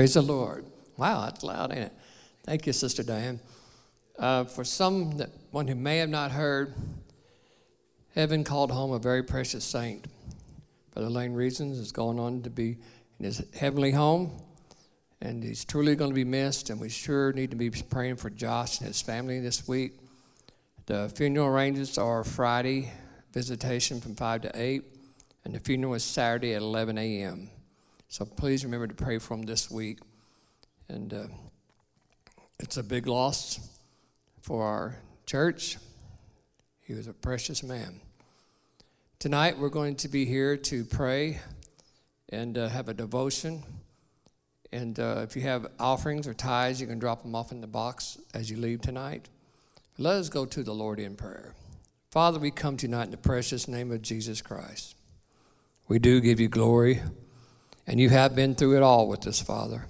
Praise the Lord. Wow, that's loud, ain't it? Thank you, Sister Diane. Uh, for some that one who may have not heard, heaven called home a very precious saint. Brother Lane Reasons is going on to be in his heavenly home, and he's truly going to be missed. And we sure need to be praying for Josh and his family this week. The funeral arrangements are Friday visitation from 5 to 8, and the funeral is Saturday at 11 a.m. So please remember to pray for him this week. And uh, it's a big loss for our church. He was a precious man. Tonight we're going to be here to pray and uh, have a devotion. And uh, if you have offerings or tithes, you can drop them off in the box as you leave tonight. Let us go to the Lord in prayer. Father, we come tonight in the precious name of Jesus Christ. We do give you glory, and you have been through it all with us, Father.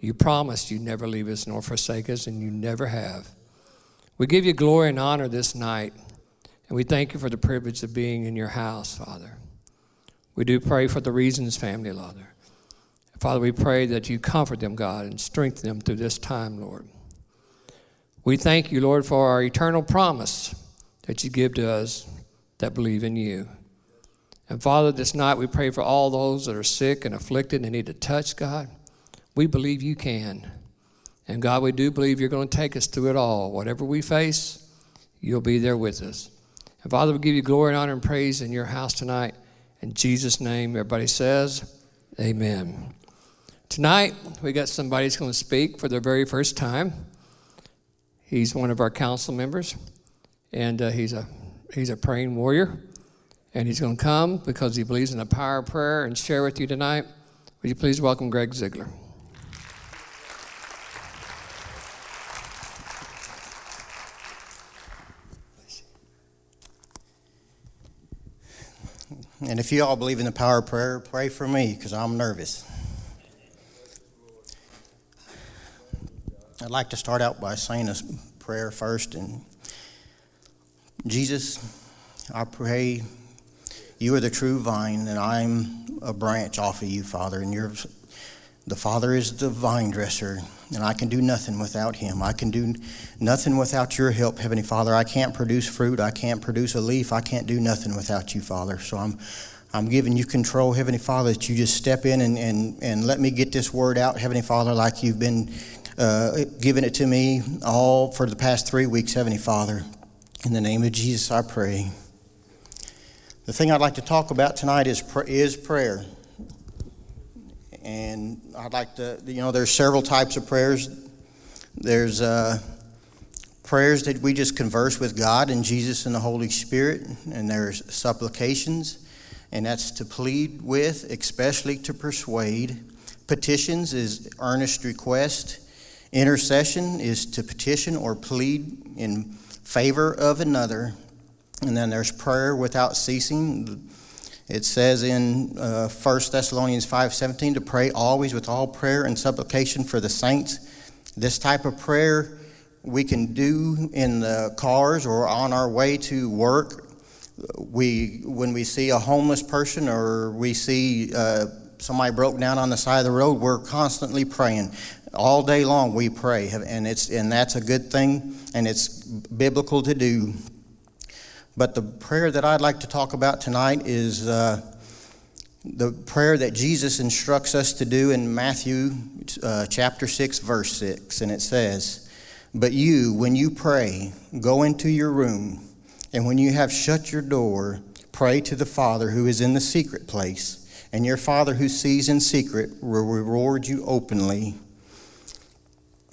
You promised you'd never leave us nor forsake us, and you never have. We give you glory and honor this night, and we thank you for the privilege of being in your house, Father. We do pray for the Reasons family, Father. Father, we pray that you comfort them, God, and strengthen them through this time, Lord. We thank you, Lord, for our eternal promise that you give to us that believe in you. And Father, this night we pray for all those that are sick and afflicted and need a touch, God. We believe you can. And God, we do believe you're going to take us through it all. Whatever we face, you'll be there with us. And Father, we give you glory and honor and praise in your house tonight. In Jesus' name, everybody says, Amen. Tonight, we got somebody who's going to speak for the very first time. He's one of our council members and uh, he's a he's a praying warrior, and he's going to come because he believes in the power of prayer and share with you tonight. Would you please welcome Greg Ziegler? And if you all believe in the power of prayer, pray for me because I'm nervous. I'd like to start out by saying a prayer first and Jesus, I pray you are the true vine, and I'm a branch off of you, Father. And you're the Father is the vine dresser, and I can do nothing without Him. I can do nothing without your help, Heavenly Father. I can't produce fruit. I can't produce a leaf. I can't do nothing without you, Father. So I'm, I'm giving you control, Heavenly Father, that you just step in and, and, and let me get this word out, Heavenly Father, like you've been uh, giving it to me all for the past three weeks, Heavenly Father. In the name of Jesus, I pray. The thing I'd like to talk about tonight is, is prayer. And I'd like to, you know, there's several types of prayers. There's uh, prayers that we just converse with God and Jesus and the Holy Spirit, and there's supplications, and that's to plead with, especially to persuade. Petitions is earnest request. Intercession is to petition or plead in favor of another. And then there's prayer without ceasing. It says in uh, 1 Thessalonians 5:17 to pray always with all prayer and supplication for the saints. This type of prayer we can do in the cars or on our way to work. We, when we see a homeless person or we see uh, somebody broke down on the side of the road, we're constantly praying all day long we pray and it's and that's a good thing and it's biblical to do but the prayer that i'd like to talk about tonight is uh, the prayer that jesus instructs us to do in matthew uh, chapter 6 verse 6 and it says but you when you pray go into your room and when you have shut your door pray to the father who is in the secret place. And your father who sees in secret will reward you openly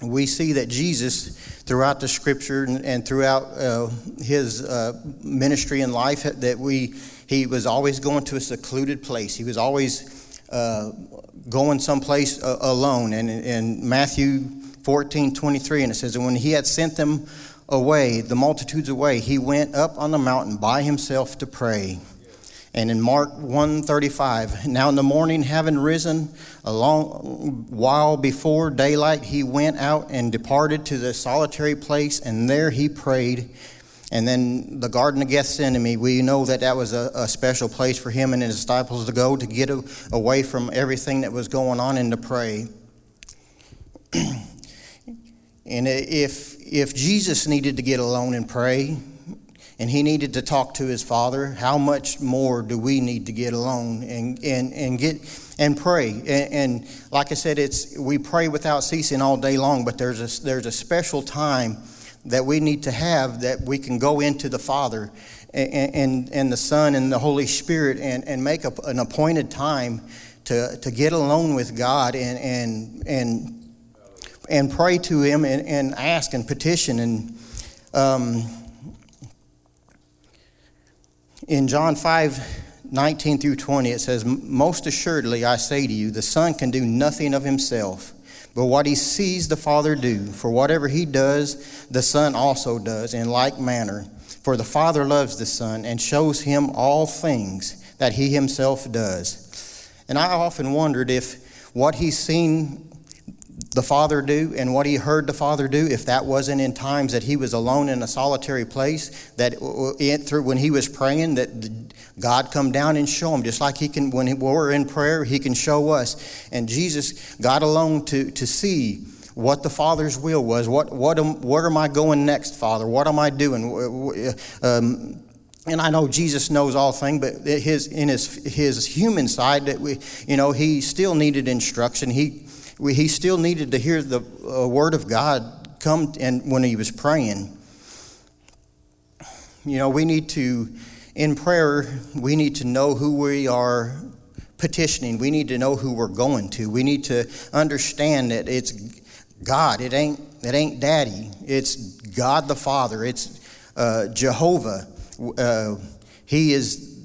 we see that Jesus, throughout the scripture and, throughout uh, his uh, ministry and life, that we he was always going to a secluded place. He was always uh, going someplace uh, alone. And in Matthew 14 23, and it says, And when he had sent them away, the multitudes away, he went up on the mountain by himself to pray. And in Mark 135, now in the morning, having risen a long while before daylight, he went out and departed to the solitary place, and there he prayed. And then the Garden of Gethsemane, we know that that was a, a special place for him and his disciples to go to get a, away from everything that was going on and to pray. And if, if Jesus needed to get alone and pray, and he needed to talk to his father, how much more do we need to get alone and, and, and get and pray? And, and like I said, it's we pray without ceasing all day long, but there's a, there's a special time that we need to have that we can go into the Father and, and, and the Son and the Holy Spirit and, and make a, an appointed time to, to get alone with God and, and, and, and pray to Him and, and ask and petition. And um, in John 5 19 through 20, it says, Most assuredly I say to you, the Son can do nothing of himself but what he sees the Father do, for whatever he does, the Son also does in like manner. For the Father loves the Son and shows him all things that he himself does. And I often wondered if what he's seen the Father do and what he heard the Father do, if that wasn't in times that he was alone in a solitary place, that through when he was praying, that God come down and show him, just like he can when we're in prayer, he can show us. And Jesus got alone to to see what the Father's will was. What what am, where am I going next, Father? What am I doing? Um, and I know Jesus knows all things, but his in his his human side, that we, you know, he still needed instruction. He we, he still needed to hear the uh, word of God come and when he was praying. You know, we need to, in prayer, we need to know who we are petitioning. We need to know who we're going to. We need to understand that it's God. It ain't it ain't Daddy. It's God the Father. It's uh, Jehovah. Uh, he is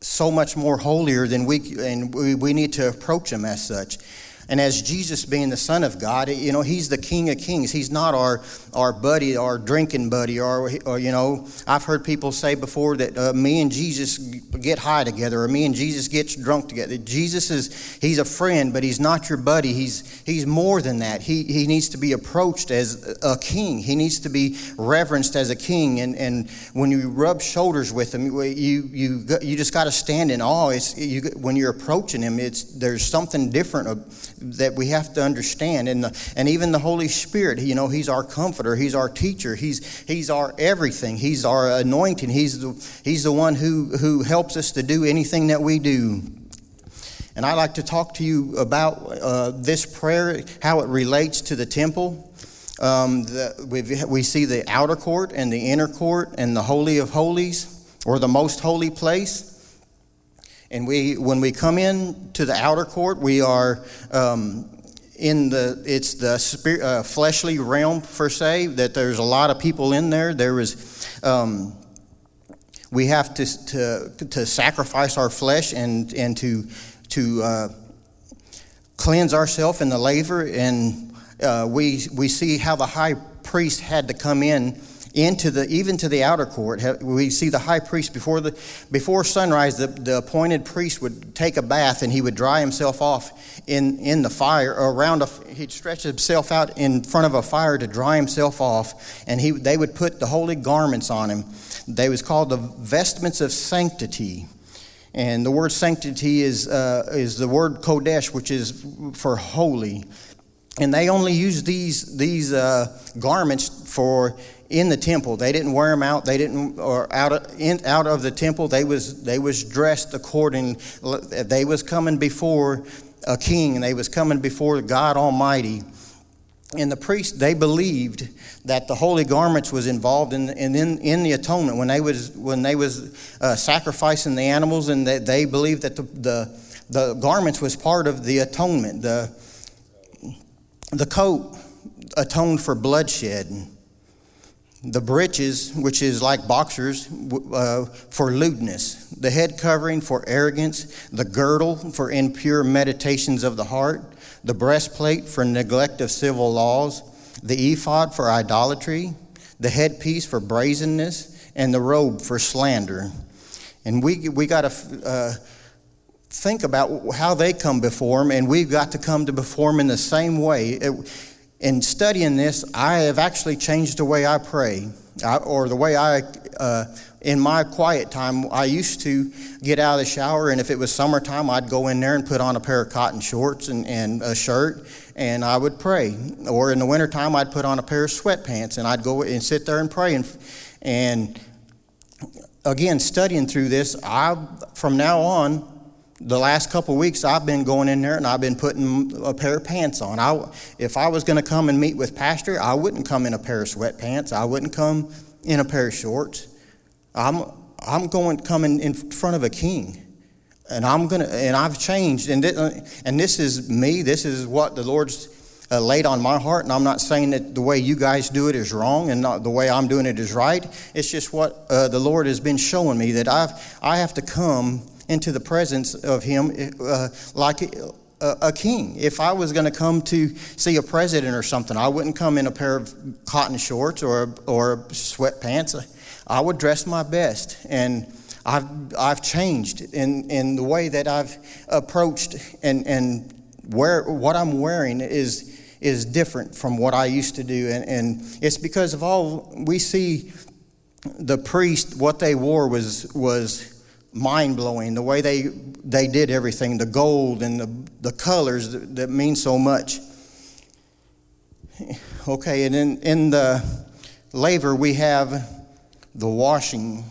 so much more holier than we, and we, we need to approach Him as such. And as Jesus being the Son of God, you know, He's the King of Kings. He's not our, our buddy, our drinking buddy, or, or you know, I've heard people say before that uh, me and Jesus get high together, or me and Jesus gets drunk together. Jesus is, He's a friend, but He's not your buddy. He's, he's more than that. He, he needs to be approached as a king. He needs to be reverenced as a king. And, and when you rub shoulders with Him, you, you, you just got to stand in awe. It's, you, when you're approaching Him, it's, there's something different that we have to understand. And, the, and even the Holy Spirit, you know, He's our comforter, He's our teacher, He's, he's our everything, He's our anointing, He's the, he's the one who, who helps us to do anything that we do. And I'd like to talk to you about uh, this prayer, how it relates to the temple. Um, the, we see the outer court and the inner court and the Holy of Holies, or the most holy place. And we, when we come in to the outer court, we are um, in the it's the spirit, uh, fleshly realm per se. That there's a lot of people in there. There is. Um, we have to, to, to sacrifice our flesh and, and to, to uh, cleanse ourselves in the laver. And uh, we, we see how the high priest had to come in into the even to the outer court. We see the high priest before the before sunrise. The, the appointed priest would take a bath and he would dry himself off in in the fire around. A, he'd stretch himself out in front of a fire to dry himself off, and he they would put the holy garments on him. They was called the vestments of sanctity. And the word sanctity is, uh, is the word kodesh, which is for holy. And they only used these, these uh, garments for in the temple. They didn't wear them out. They didn't or out of, in, out of the temple. They was they was dressed according. They was coming before a king, and they was coming before God Almighty. And the priests they believed that the holy garments was involved in in, in, in the atonement when they was when they was uh, sacrificing the animals, and they, they believed that the, the the garments was part of the atonement. The the coat atoned for bloodshed. The breeches, which is like boxers, uh, for lewdness, the head covering for arrogance, the girdle for impure meditations of the heart, the breastplate for neglect of civil laws, the ephod for idolatry, the headpiece for brazenness, and the robe for slander. And we, we got to uh, think about how they come before Him, and we've got to come to before Him in the same way. It, in studying this, I have actually changed the way I pray. I, or the way I, uh, in my quiet time, I used to get out of the shower, and if it was summertime, I'd go in there and put on a pair of cotton shorts and, and a shirt, and I would pray. Or in the wintertime, I'd put on a pair of sweatpants, and I'd go and sit there and pray. And, and again, studying through this, I, from now on, the last couple weeks I've been going in there and I've been putting a pair of pants on. I, if I was going to come and meet with Pastor, I wouldn't come in a pair of sweatpants. I wouldn't come in a pair of shorts. I'm, I'm going coming in front of a king. And I'm going to, and I've changed. And this, and this is me. This is what the Lord's uh, laid on my heart. And I'm not saying that the way you guys do it is wrong and not the way I'm doing it is right. It's just what uh, the Lord has been showing me that I've, I have to come into the presence of him uh, like a, a, king. If I was going to come to see a president or something, I wouldn't come in a pair of cotton shorts or, or sweatpants. I would dress my best. And I've, I've changed in, in the way that I've approached and, and where, what I'm wearing is, is different from what I used to do. And, and it's because of all we see the priest, what they wore was, was mind blowing. The way they they did everything, the gold and the the colors that, that mean so much. Okay, and in in the laver we have the washing.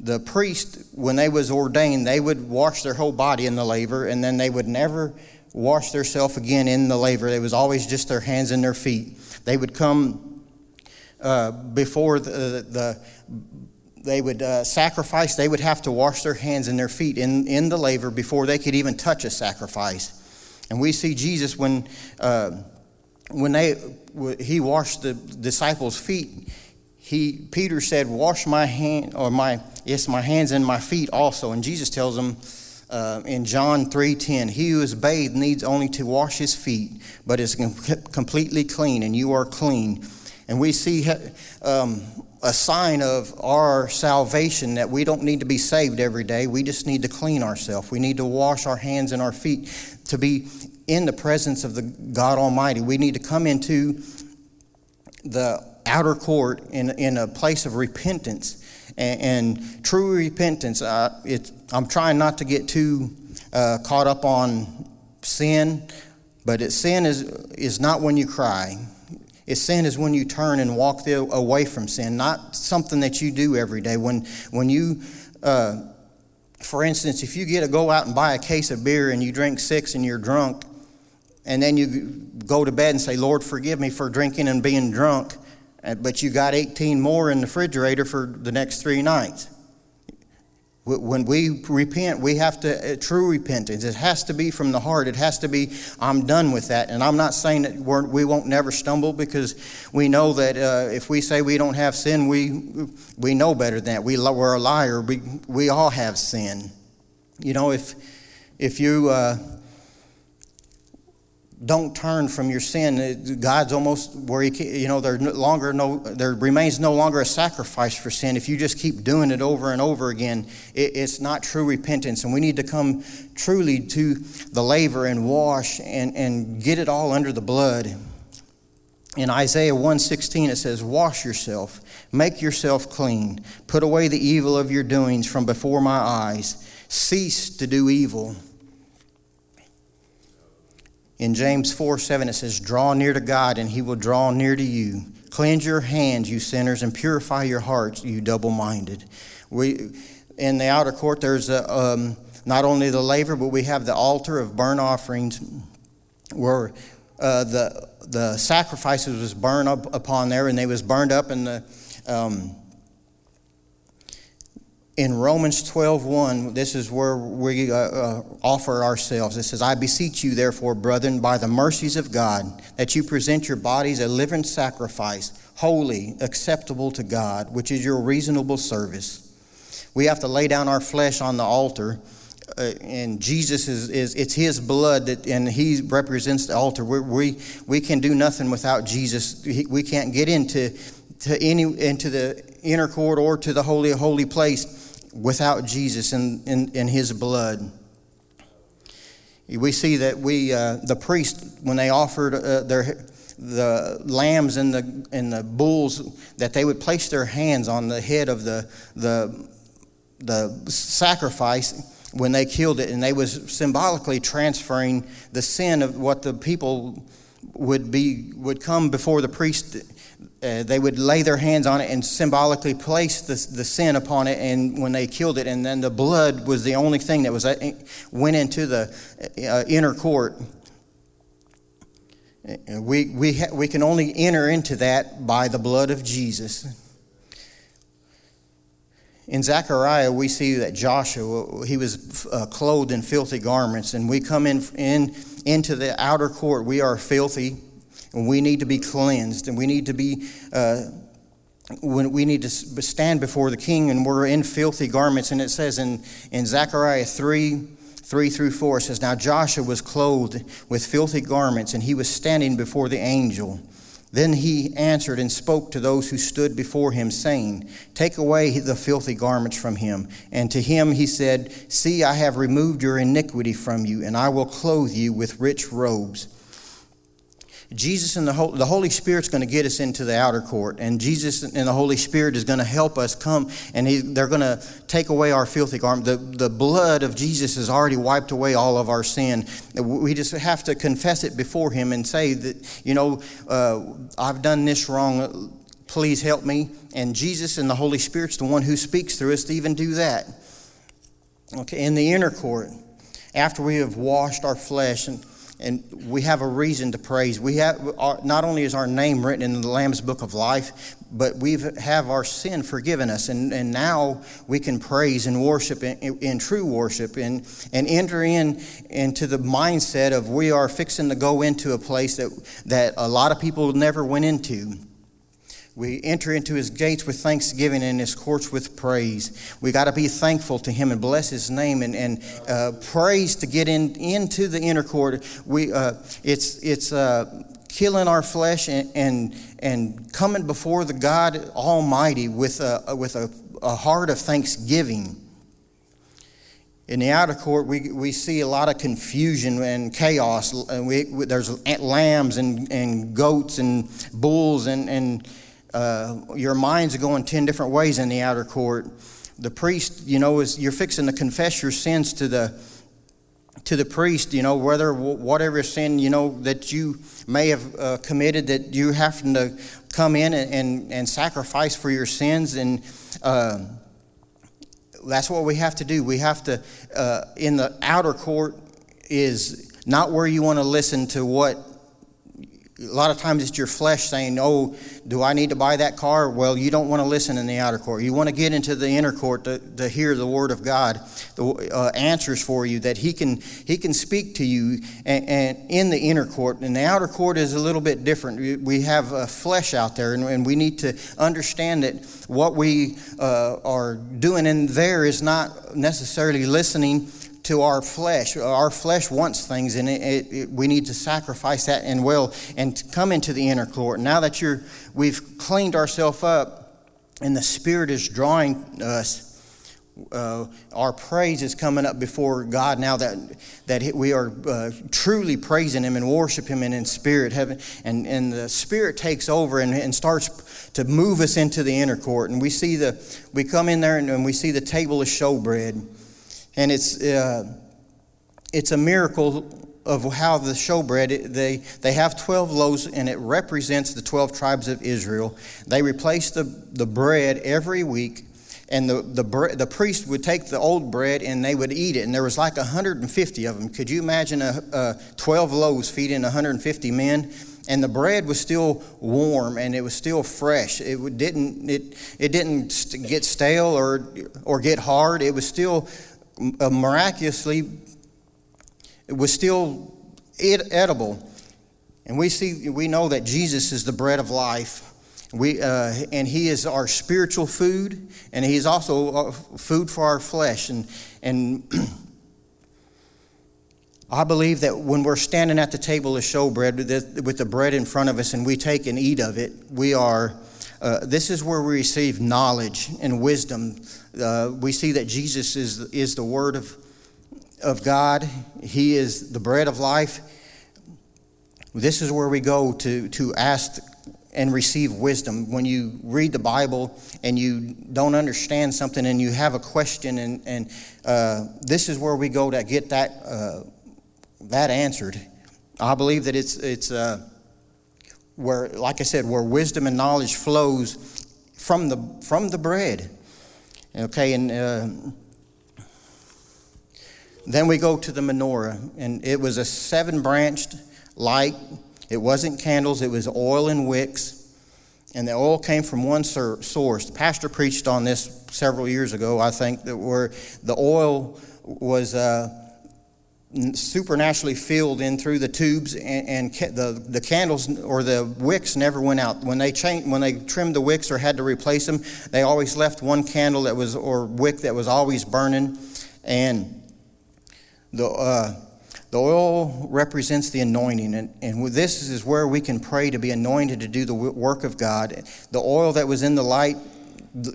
The priest, when they was ordained, they would wash their whole body in the laver, and then they would never wash themselves again in the laver. It was always just their hands and their feet. They would come uh, before the, the they would uh, sacrifice, they would have to wash their hands and their feet in, in the laver before they could even touch a sacrifice. And we see Jesus when, uh, when they, he washed the disciples' feet, he, Peter said, Wash my hand, or my, yes, my hands and my feet also. And Jesus tells them, uh, in John 3:10, he who is bathed needs only to wash his feet, but is com- completely clean, and you are clean. And we see um, a sign of our salvation that we don't need to be saved every day. We just need to clean ourselves. We need to wash our hands and our feet to be in the presence of the God Almighty. We need to come into the outer court in, in a place of repentance and, and true repentance. Uh, I'm trying not to get too uh, caught up on sin, but it, sin is, is not when you cry. Is sin is when you turn and walk the, away from sin, not something that you do every day. When, when you, uh, for instance, if you get to go out and buy a case of beer and you drink six and you're drunk, and then you go to bed and say, Lord, forgive me for drinking and being drunk, uh, but you got 18 more in the refrigerator for the next three nights. When we repent, we have to, uh, true repentance, it has to be from the heart. It has to be, I'm done with that. And I'm not saying that we're, we will not never stumble because we know that uh, if we say we don't have sin, we, we know better than that. We, we're a liar. We, we all have sin. You know, if, if you, uh, don't turn from your sin. Uh, God's almost where he, you know, there no longer no, there remains no longer a sacrifice for sin. If you just keep doing it over and over again, it, it's not true repentance. And we need to come truly to the laver and wash and, and get it all under the blood. In Isaiah 116 it says, Wash yourself, make yourself clean, put away the evil of your doings from before my eyes, cease to do evil. In James 4 7, it says, Draw near to God, and he will draw near to you. Cleanse your hands, you sinners, and purify your hearts, you double minded. We, in the outer court, there's a, um, not only the laver, but we have the altar of burnt offerings where uh, the, the sacrifices was burned up upon there, and they was burned up in the. Um, in Romans 12:1, this is where we uh, uh, offer ourselves. It says, "I beseech you, therefore, brethren, by the mercies of God, that you present your bodies a living sacrifice, holy, acceptable to God, which is your reasonable service." We have to lay down our flesh on the altar, uh, and Jesus is, is it's His blood that, and He represents the altar. we we we can do nothing without Jesus. We can't get into to any into the inner court or to the holy holy place without Jesus and in, in, in, his blood. We see that we, uh, the priest, when they offered uh, their, the lambs and the and the bulls that they would place their hands on the head of the the the sacrifice when they killed it and they was symbolically transferring the sin of what the people would be would come before the priest uh, they would lay their hands on it and symbolically place the, the sin upon it and when they killed it. And then the blood was the only thing that was uh, went into the uh, inner court. We, we, ha- we can only enter into that by the blood of jesus. In Zechariah, we see that Joshua, he was uh, clothed in filthy garments, and we come in, in into the outer court. We are filthy, we need to be cleansed, and we need to be. Uh, when we need to stand before the king and we're in filthy garments and it says in, in zechariah 3 3 through 4 it says now joshua was clothed with filthy garments and he was standing before the angel then he answered and spoke to those who stood before him, saying, Take away the filthy garments from him. And to him he said, See, I have removed your iniquity from you, and I will clothe you with rich robes. Jesus and the Holy, the Holy Spirit's going to get us into the outer court, and Jesus and the Holy Spirit is going to help us come, and he, they're going to take away our filthy garment. The, the blood of Jesus has already wiped away all of our sin. We just have to confess it before Him and say that, you know, uh, I've done this wrong. Please help me. And Jesus and the Holy Spirit's the one who speaks through us to even do that. Okay, in the inner court, after we have washed our flesh and and we have a reason to praise. We have our, not only is our name written in the Lamb's Book of Life, but we have our sin forgiven us, and, and now we can praise and worship in, in, in, true worship and and enter in into the mindset of we are fixing to go into a place that that a lot of people never went into. We enter into his gates with thanksgiving and his courts with praise. We got to be thankful to him and bless his name and, and uh, praise to get in, into the inner court. We, uh, it's it's uh, killing our flesh and, and, and coming before the God Almighty with a, with a, a heart of thanksgiving. In the outer court, we, we see a lot of confusion and chaos. And we, there's lambs and, and goats and bulls and, and uh, your mind's going 10 different ways in the outer court. The priest, you know, is you're fixing to confess your sins to the to the priest, you know, whether whatever sin, you know, that you may have uh, committed, that you have to come in and, and, and sacrifice for your sins. And uh, that's what we have to do. We have to, uh, in the outer court, is not where you want to listen to what a lot of times it's your flesh saying, Oh, do I need to buy that car? Well, you don't want to listen in the outer court. You want to get into the inner court to, to hear the word of God, the uh, answers for you, that He can, he can speak to you and, and, in the inner court. And the outer court is a little bit different. We have a flesh out there, and, and we need to understand that what we uh, are doing in there is not necessarily listening to our flesh. Our flesh wants things, and it, it, it, we need to sacrifice that and will and come into the inner court. Now that you're, we've cleaned ourselves up, and the Spirit is drawing us. Uh, our praise is coming up before God now that that we are uh, truly praising Him and worship Him and in spirit, heaven, and and the Spirit takes over and, and starts to move us into the inner court, and we see the we come in there and, and we see the table of showbread and it's uh, it's a miracle of how the showbread they they have 12 loaves and it represents the 12 tribes of Israel. They replace the the bread every week. And the, the, the priest would take the old bread and they would eat it. And there was like 150 of them. Could you imagine a, a 12 loaves feeding 150 men? and the bread was still warm and it was still fresh. It didn't it it didn't get stale or or get hard. It was still miraculously, it was still edible. And we see, we know that Jesus is the bread of life. We, uh, and he is our spiritual food, and he is also uh, food for our flesh. And, and I believe that when we're standing at the table of showbread with the bread in front of us and we take and eat of it, we are, uh, this is where we receive knowledge and wisdom uh, we see that Jesus is, is the Word of, of God, He is the bread of life. This is where we go to, to ask and receive wisdom. When you read the Bible and you don't understand something and you have a question, and, and uh, this is where we go to get that, uh, that answered. I believe that it's, it's uh, where, like I said, where wisdom and knowledge flows from the, from the bread. Okay, and uh, then we go to the menorah, and it was a seven branched light. It wasn't candles, it was oil and wicks. And the oil came from one source. The pastor preached on this several years ago, I think, that where the oil was uh, supernaturally filled in through the tubes, and, and, the, the candles or the wicks never went out. When they changed, when they trimmed the wicks or had to replace them, they always left one candle that was or wick that was always burning, and the. Uh, the oil represents the anointing, and, and this is where we can pray to be anointed to do the work of God. The oil that was in the light,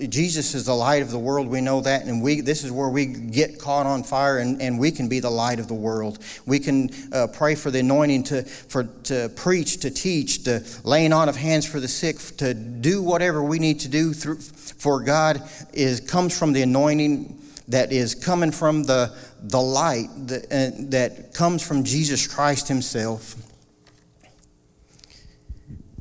Jesus is the light of the world. We know that, and we this is where we get caught on fire, and, and we can be the light of the world. We can uh, pray for the anointing to for to preach, to teach, to laying on of hands for the sick, to do whatever we need to do through. For God is comes from the anointing that is coming from the, the light that, uh, that comes from Jesus Christ Himself.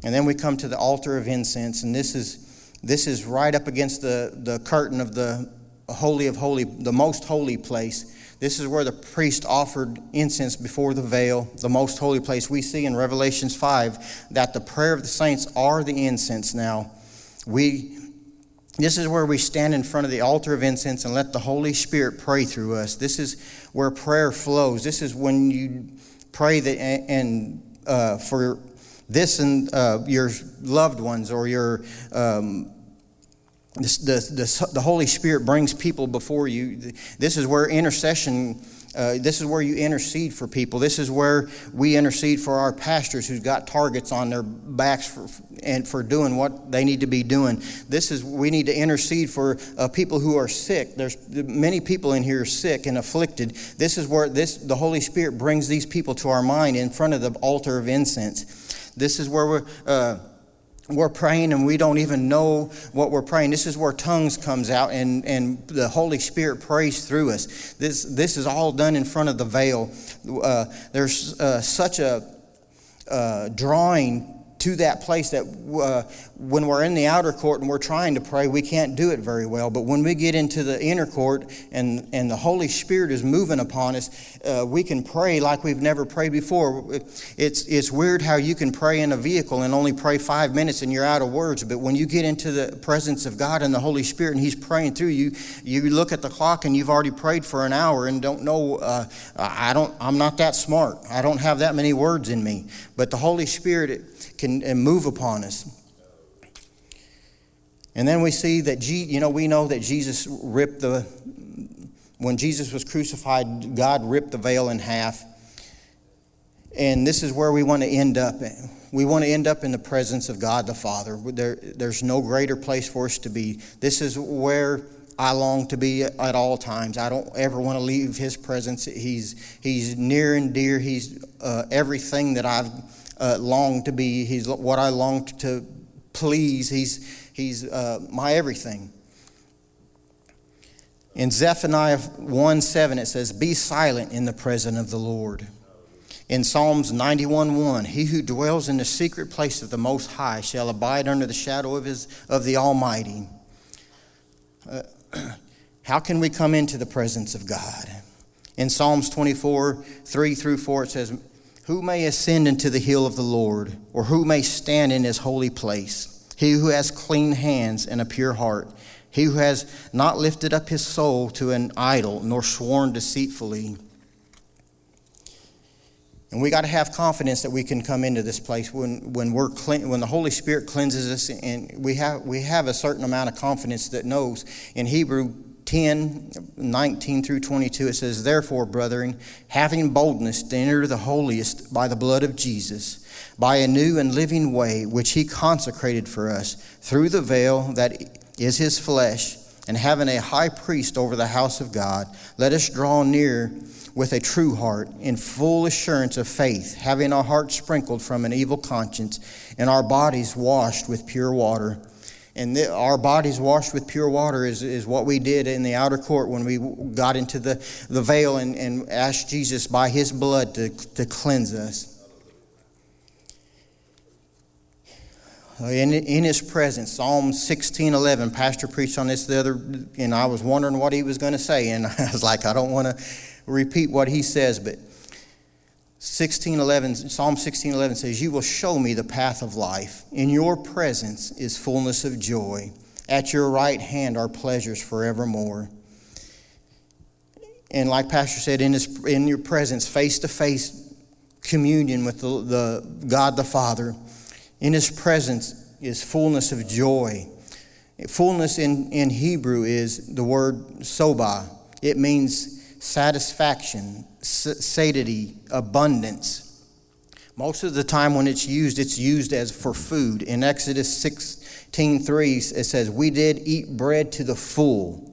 And then we come to the altar of incense, and this is, this is right up against the, the curtain of the Holy of Holy, the most holy place. This is where the priest offered incense before the veil, the most holy place. We see in Revelations 5 that the prayer of the saints are the incense now. We this is where we stand in front of the altar of incense and let the Holy Spirit pray through us. This is where prayer flows. This is when you pray that and uh, for this and uh, your loved ones or your um, the, the, the Holy Spirit brings people before you. This is where intercession uh, this is where you intercede for people. This is where we intercede for our pastors who's got targets on their backs for, and for doing what they need to be doing. This is we need to intercede for uh, people who are sick. There's many people in here sick and afflicted. This is where this the Holy Spirit brings these people to our mind in front of the altar of incense. This is where we're. Uh, we're praying and we don't even know what we're praying. This is where tongues comes out and, and the Holy Spirit prays through us. This, this is all done in front of the veil. Uh, there's uh, such a uh, drawing to that place that uh, when we're in the outer court and we're trying to pray, we can't do it very well. But when we get into the inner court and, and the Holy Spirit is moving upon us, uh, we can pray like we've never prayed before. It's, it's weird how you can pray in a vehicle and only pray five minutes and you're out of words. But when you get into the presence of God and the Holy Spirit and He's praying through you, you look at the clock and you've already prayed for an hour and don't know, uh, I don't, I'm not that smart. I don't have that many words in me. But the Holy Spirit, can and move upon us. And then we see that, you know, we know that Jesus ripped the, when Jesus was crucified, God ripped the veil in half. And this is where we want to end up. We want to end up in the presence of God the Father. There, there's no greater place for us to be. This is where I long to be at all times. I don't ever want to leave His presence. He's, he's near and dear. He's uh, everything that I've uh, long to be. He's what I long to please. He's, he's uh, my everything. In Zephaniah 1 7, it says, Be silent in the presence of the Lord. In Psalms 91 1, He who dwells in the secret place of the Most High shall abide under the shadow of, his, of the Almighty. Uh, how can we come into the presence of God? In Psalms 24 3 through 4, it says, who may ascend into the hill of the Lord, or who may stand in his holy place? He who has clean hands and a pure heart, he who has not lifted up his soul to an idol, nor sworn deceitfully. And we got to have confidence that we can come into this place when, when, we're clean, when the Holy Spirit cleanses us, and we have, we have a certain amount of confidence that knows. In Hebrew 10, 19 through 22, it says, Therefore, brethren, having boldness to enter the holiest by the blood of Jesus, by a new and living way which he consecrated for us, through the veil that is his flesh, and having a high priest over the house of God, let us draw near with a true heart, in full assurance of faith, having our hearts sprinkled from an evil conscience, and our bodies washed with pure water. And the, our bodies washed with pure water is, is what we did in the outer court when we got into the, the veil and, and asked Jesus by his blood to, to cleanse us. In, in his presence, Psalm 16:11. Pastor preached on this the other, and I was wondering what he was going to say, and I was like, I don't want to repeat what he says, but 1611 Psalm 16:11 says, "You will show me the path of life. In your presence is fullness of joy. At your right hand are pleasures forevermore." And like Pastor said, in, his, in your presence, face to face communion with the, the God the Father, in his presence is fullness of joy. Fullness in, in Hebrew is the word soba. It means satisfaction, satiety, abundance. Most of the time when it's used, it's used as for food. In Exodus 16:3, it says, "We did eat bread to the full."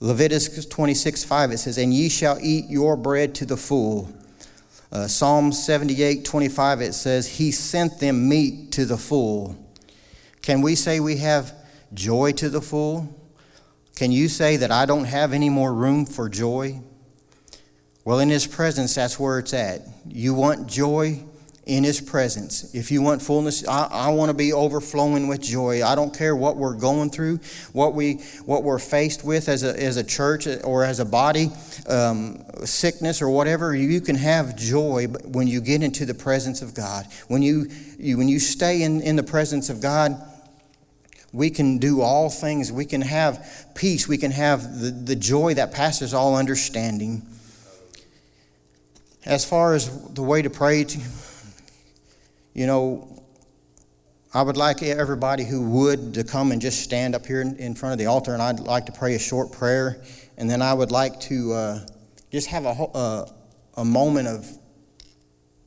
Leviticus 26 5, it says, "And ye shall eat your bread to the full." Uh, Psalm 78:25, it says, "He sent them meat to the full." Can we say we have joy to the full? Can you say that I don't have any more room for joy? Well, in His presence, that's where it's at. You want joy in His presence. If you want fullness, I, I want to be overflowing with joy. I don't care what we're going through, what, we, what we're faced with as a, as a church or as a body, um, sickness or whatever. You can have joy when you get into the presence of God. When you, you, when you stay in, in the presence of God, we can do all things. We can have peace. We can have the, the joy that passes all understanding. As far as the way to pray, to, you know, I would like everybody who would to come and just stand up here in front of the altar, and I'd like to pray a short prayer, and then I would like to uh, just have a, a, a moment of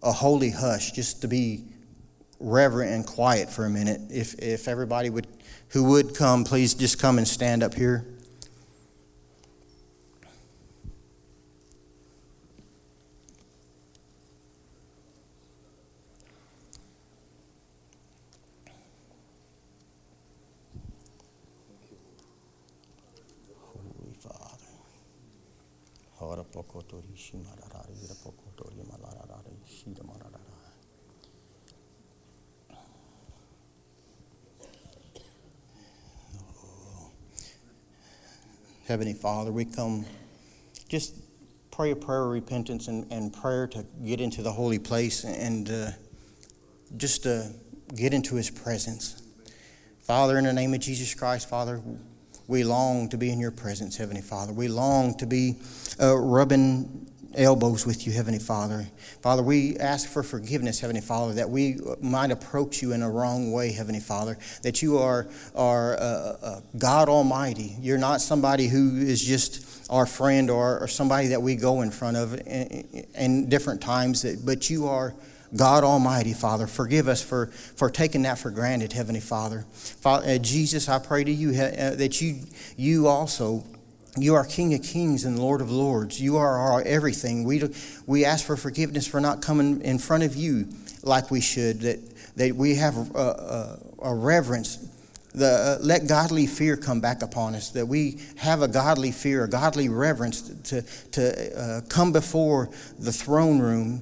a holy hush, just to be reverent and quiet for a minute. If if everybody would who would come, please just come and stand up here. Holy Father. Heavenly Father, we come just pray a prayer of repentance and, and prayer to get into the holy place and uh, just to get into His presence. Father, in the name of Jesus Christ, Father, we long to be in your presence, Heavenly Father. We long to be uh, rubbing elbows with you, Heavenly Father. Father, we ask for forgiveness, Heavenly Father, that we might approach you in a wrong way, Heavenly Father. That you are, are uh, uh, God Almighty. You're not somebody who is just our friend or, or somebody that we go in front of in, in different times, that, but you are. God Almighty, Father, forgive us for, for taking that for granted, Heavenly Father. Father uh, Jesus, I pray to you uh, that you, you also you are King of Kings and Lord of Lords. You are our everything. We, we ask for forgiveness for not coming in front of you like we should, that, that we have a, a, a reverence. The, uh, let godly fear come back upon us, that we have a godly fear, a godly reverence to, to uh, come before the throne room.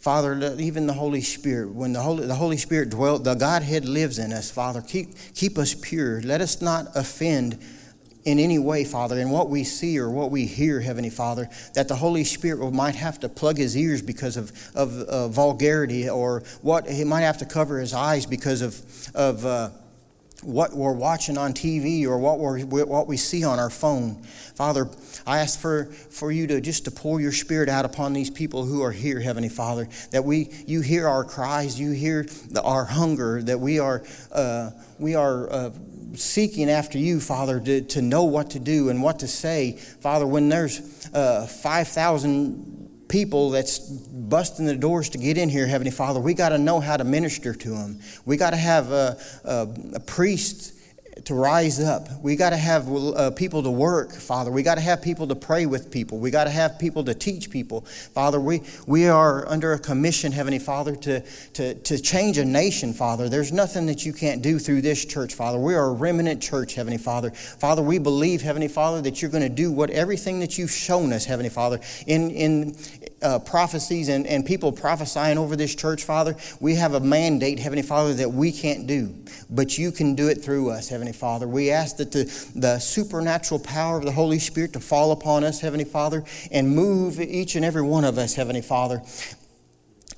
Father, even the Holy Spirit, when the Holy, the Holy Spirit dwelt, the Godhead lives in us, Father, keep, keep us pure. Let us not offend in any way, Father, in what we see or what we hear, Heavenly Father, that the Holy Spirit might have to plug his ears because of, of uh, vulgarity or what he might have to cover his eyes because of, of uh, what we're watching on TV or what, we're, what we see on our phone. Father, I ask for, for you to just to pour your spirit out upon these people who are here, Heavenly Father, that we you hear our cries, you hear the, our hunger, that we are uh, we are uh, seeking after you, Father, to, to know what to do and what to say. Father, when there's uh, 5,000 people that's busting the doors to get in here, Heavenly Father, we got to know how to minister to them. We got to have a, a, a priest to rise up. We got to have uh, people to work, Father. We got to have people to pray with people. We got to have people to teach people. Father, we, we are under a commission, Heavenly Father, to, to, to change a nation, Father. There's nothing that you can't do through this church, Father. We are a remnant church, Heavenly Father. Father, we believe, Heavenly Father, that you're going to do what everything that you've shown us, Heavenly Father, in, in uh, prophecies and, and people prophesying over this church, Father. We have a mandate, Heavenly Father, that we can't do, but you can do it through us, Heavenly Father. We ask that the, the supernatural power of the Holy Spirit to fall upon us, Heavenly Father, and move each and every one of us, Heavenly Father.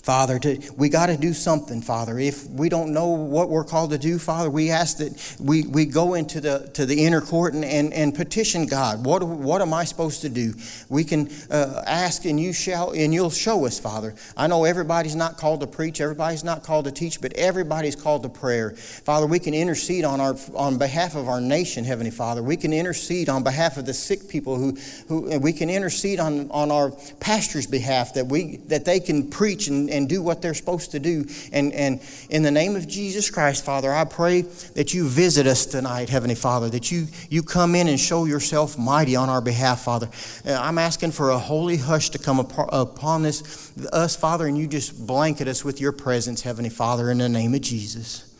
Father, to, we got to do something, Father. If we don't know what we're called to do, Father, we ask that we, we go into the, to the inner court and, and, and petition God. What, what am I supposed to do? We can uh, ask and you shall and you'll show us, Father. I know everybody's not called to preach, everybody's not called to teach, but everybody's called to prayer. Father, we can intercede on our on behalf of our nation, Heavenly Father. We can intercede on behalf of the sick people who, who we can intercede on, on our pastors' behalf that we that they can preach and and do what they're supposed to do. And, and in the name of Jesus Christ, Father, I pray that you visit us tonight, Heavenly Father, that you, you come in and show yourself mighty on our behalf, Father. Uh, I'm asking for a holy hush to come upon this, us, Father, and you just blanket us with your presence, Heavenly Father, in the name of Jesus.